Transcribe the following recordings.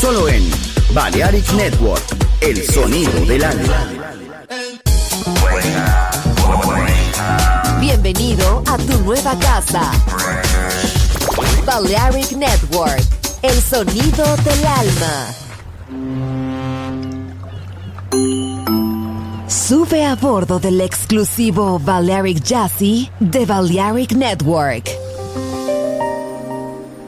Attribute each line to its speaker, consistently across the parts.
Speaker 1: Solo en Balearic Network, el sonido del alma.
Speaker 2: Bienvenido a tu nueva casa. Balearic Network, el sonido del alma. Sube a bordo del exclusivo Balearic Jazzy de Balearic Network.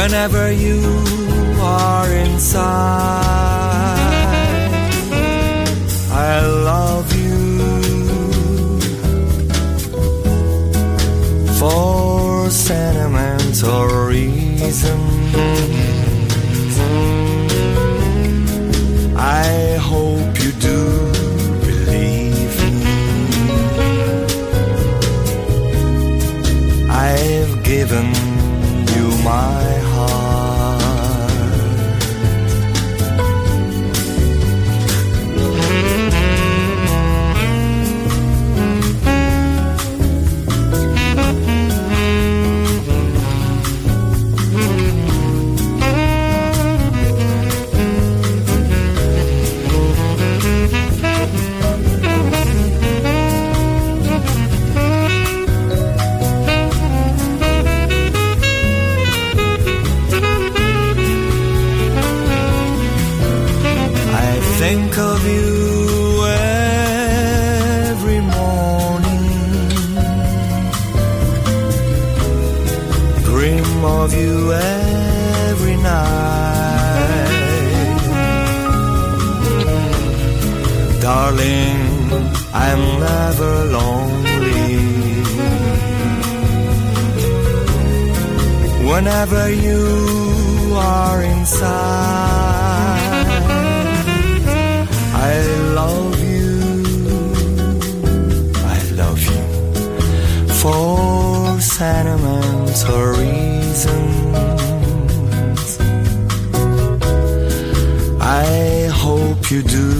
Speaker 3: whenever you are inside. I love you for sentimental reasons. whenever you are inside. I love you, I love you for sentimental reasons. I hope you do.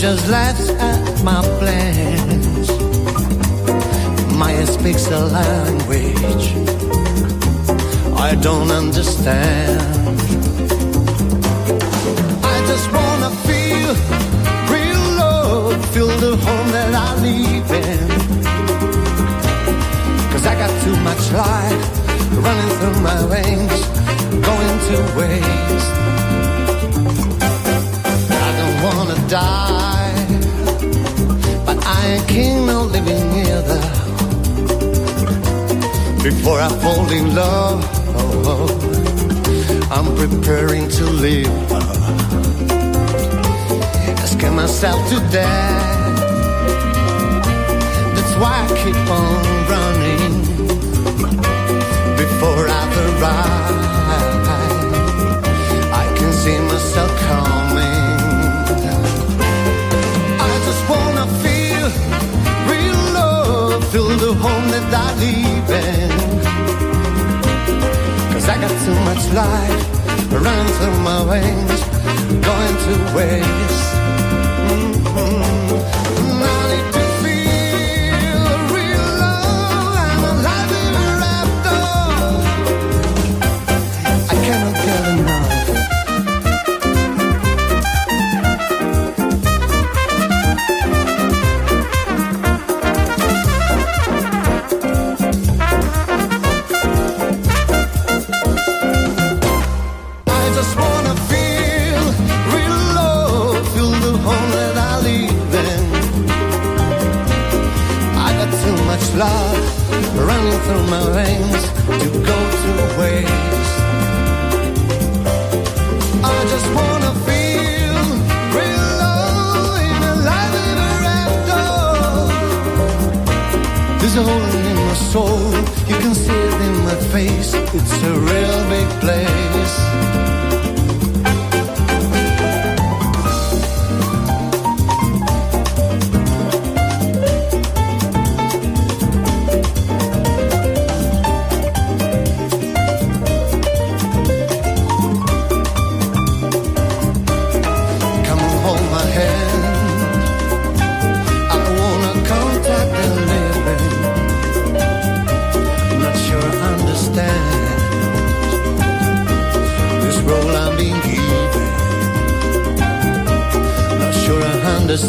Speaker 4: Just laughs at my plans. Maya speaks a language I don't understand. I just wanna feel real love, feel the home that I live in. Cause I got too much life running through my veins, going to waste. I don't wanna die, living before I fall in love. Oh, oh, I'm preparing to leave. Asking myself to death. That's why I keep on running before I arrive. The home that I live in. Cause I got too much life running through my veins, going to waste. Mhm. I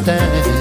Speaker 4: understand.